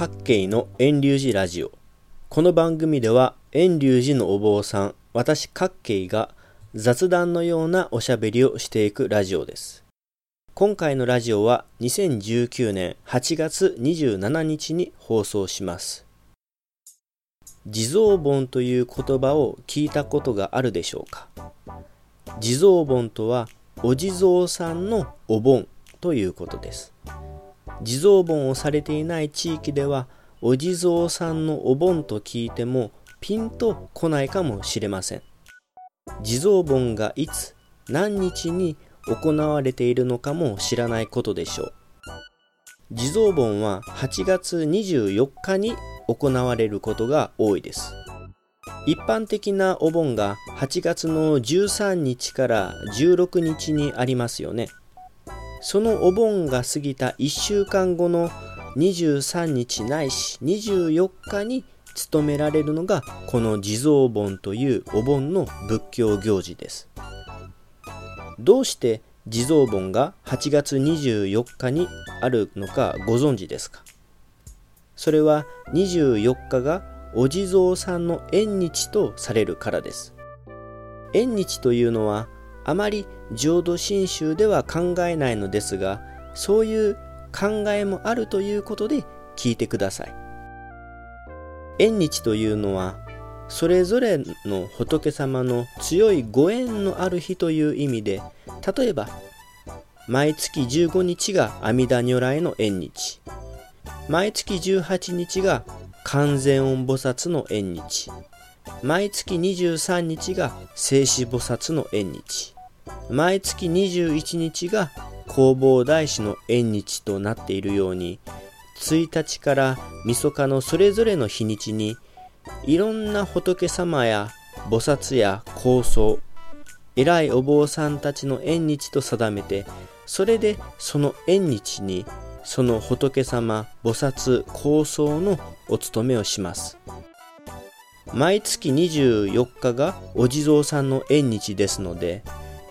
各系の遠流寺ラジオ。この番組では遠流寺のお坊さん、私各系が雑談のようなおしゃべりをしていくラジオです。今回のラジオは2019年8月27日に放送します。地蔵盆という言葉を聞いたことがあるでしょうか？地蔵盆とはお地蔵さんのお盆ということです。地蔵盆をされていない地域ではお地蔵さんのお盆と聞いてもピンとこないかもしれません。地蔵盆がいつ何日に行われているのかも知らないことでしょう。地蔵盆は8月24日に行われることが多いです。一般的なお盆が8月の13日から16日にありますよね。そのお盆が過ぎた1週間後の23日ないし24日に務められるのがこの地蔵盆というお盆の仏教行事です。どうして地蔵盆が8月24日にあるのかご存知ですか？それは24日がお地蔵さんの縁日とされるからです。縁日というのはあまり浄土真宗では考えないのですが、そういう考えもあるということで聞いてください。縁日というのは、それぞれの仏様の強いご縁のある日という意味で、例えば、毎月15日が阿弥陀如来の縁日、毎月18日が完全音菩薩の縁日、毎月23日が静止菩薩の縁日、毎月21日が弘法大師の縁日となっているように、1日から晦日のそれぞれの日にちに、いろんな仏様や菩薩や高僧、偉いお坊さんたちの縁日と定めて、それでその縁日にその仏様、菩薩、高僧のお務めをします。毎月24日がお地蔵さんの縁日ですので、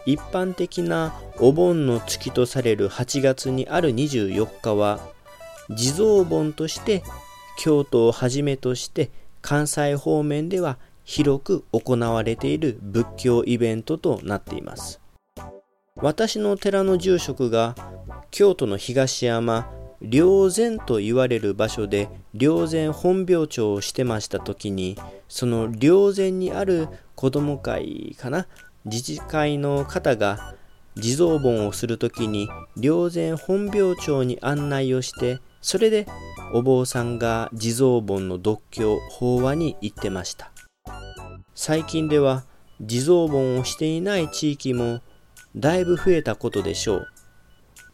一般的なお盆の月とされる8月にある24日は、地蔵盆として京都をはじめとして関西方面では広く行われている仏教イベントとなっています。私の寺の住職が京都の東山霊山と言われる場所で霊山本病長をしてました時にその霊山にある子供会かな自治会の方が地蔵盆をする時に霊山本病長に案内をしてそれでお坊さんが地蔵盆の独協法話に行ってました。最近では地蔵盆をしていない地域もだいぶ増えたことでしょう。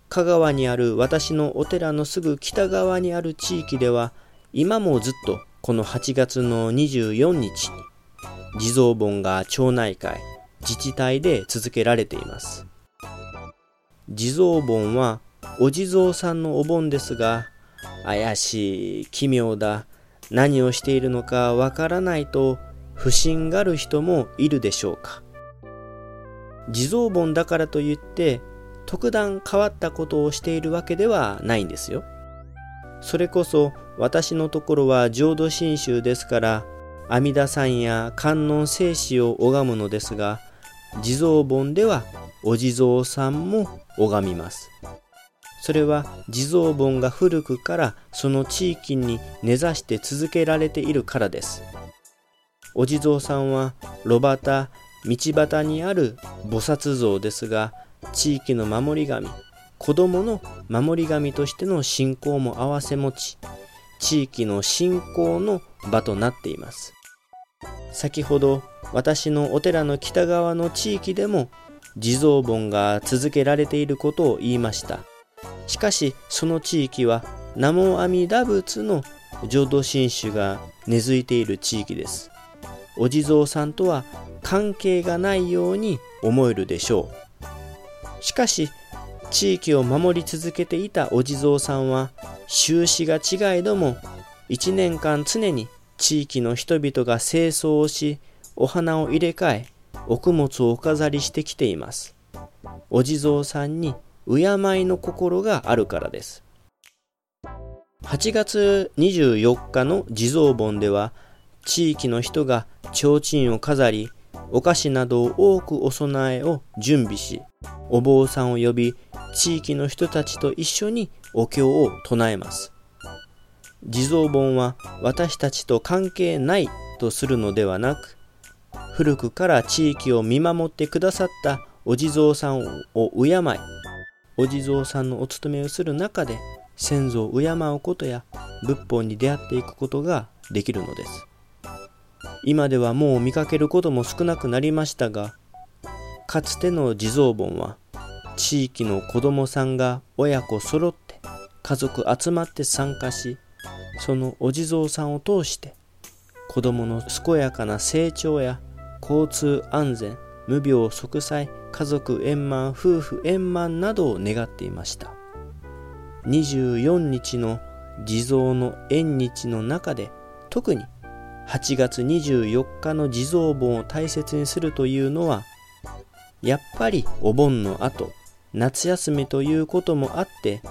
香川にある私のお寺のすぐ北側にある地域では今もずっとこの8月の24日に地蔵盆が町内会自治体で続けられています。地蔵盆はお地蔵さんのお盆ですが怪しい奇妙だ。何をしているのかわからないと不審がる人もいるでしょうか。地蔵盆だからといって特段変わったことをしているわけではないんですよ。それこそ私のところは浄土真宗ですから阿弥陀さんや観音聖子を拝むのですが地蔵盆ではお地蔵さんも拝みます。それは地蔵盆が古くからその地域に根ざして続けられているからです。お地蔵さんは炉端、道端にある菩薩像ですが地域の守り神子供の守り神としての信仰も併せ持ち地域の信仰の場となっています。先ほど私のお寺の北側の地域でも地蔵盆が続けられていることを言いました。しかしその地域は南無阿弥陀仏の浄土真宗が根付いている地域です。お地蔵さんとは関係がないように思えるでしょう。しかし、地域を守り続けていたお地蔵さんは、収支が違いども、一年間常に地域の人々が清掃をし、お花を入れ替え、穀物をお飾りしてきています。お地蔵さんに敬いの心があるからです。8月24日の地蔵盆では地域の人が提灯を飾りお菓子などを多くお供えを準備しお坊さんを呼び地域の人たちと一緒にお経を唱えます。地蔵盆は私たちと関係ないとするのではなく古くから地域を見守ってくださったお地蔵さんを敬いお地蔵さんのお務めをする中で先祖を敬うことや仏法に出会っていくことができるのです。今ではもう見かけることも少なくなりましたがかつての地蔵盆は地域の子供さんが親子揃って家族集まって参加しそのお地蔵さんを通して子供の健やかな成長や交通安全無病息災家族円満夫婦円満などを願っていました。24日の地蔵の縁日の中で特に8月24日の地蔵盆を大切にするというのはやっぱりお盆の後夏休みということもあって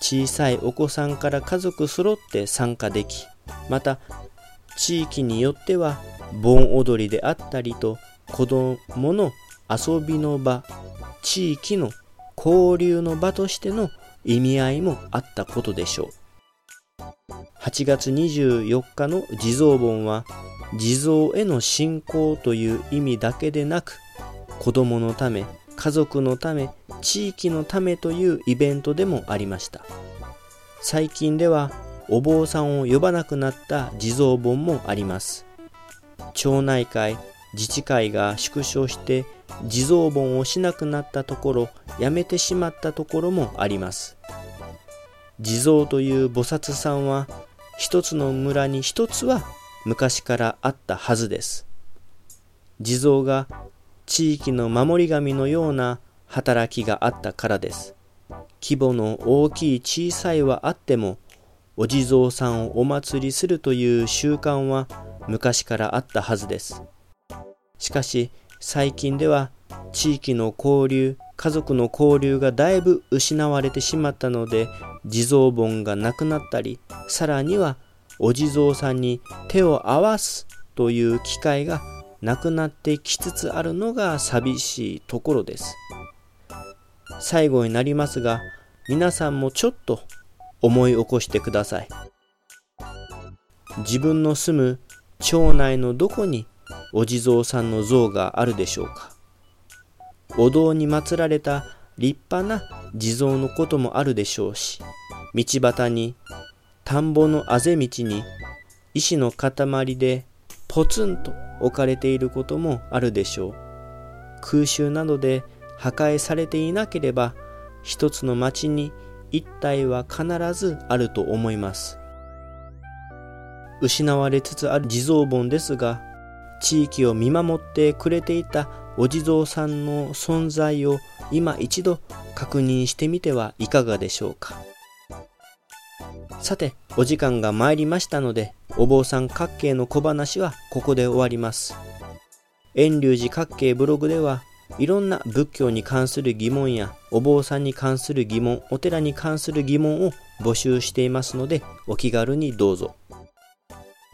小さいお子さんから家族揃って参加できまた地域によっては盆踊りであったりと子供の遊びの場地域の交流の場としての意味合いもあったことでしょう。8月24日の地蔵盆は地蔵への信仰という意味だけでなく子供のため家族のため地域のためというイベントでもありました。最近ではお坊さんを呼ばなくなった地蔵盆もあります。町内会自治会が縮小して地蔵盆をしなくなったところやめてしまったところもあります。地蔵という菩薩さんは一つの村に一つは昔からあったはずです。地蔵が地域の守り神のような働きがあったからです。規模の大きい小さいはあってもお地蔵さんをお祭りするという習慣は昔からあったはずです。しかし最近では地域の交流家族の交流がだいぶ失われてしまったので地蔵盆がなくなったりさらにはお地蔵さんに手を合わすという機会がなくなってきつつあるのが寂しいところです。最後になりますが皆さんもちょっと思い起こしてください。自分の住む町内のどこにお地蔵さんの像があるでしょうか。お堂に祀られた立派な地蔵のこともあるでしょうし道端に田んぼのあぜ道に石の塊でポツンと置かれていることもあるでしょう。空襲などで破壊されていなければ一つの町に一体は必ずあると思います。失われつつある地蔵盆ですが地域を見守ってくれていたお地蔵さんの存在を今一度確認してみてはいかがでしょうか。さてお時間が参りましたのでお坊さん各系の小話はここで終わります。遠隆寺各系ブログではいろんな仏教に関する疑問やお坊さんに関する疑問お寺に関する疑問を募集していますのでお気軽にどうぞ。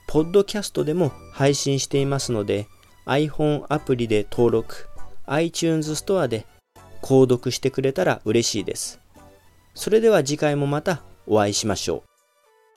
ポッドキャストでも配信していますので iPhone アプリで登録 iTunes ストアで購読してくれたら嬉しいです。それでは次回もまたお会いしましょう。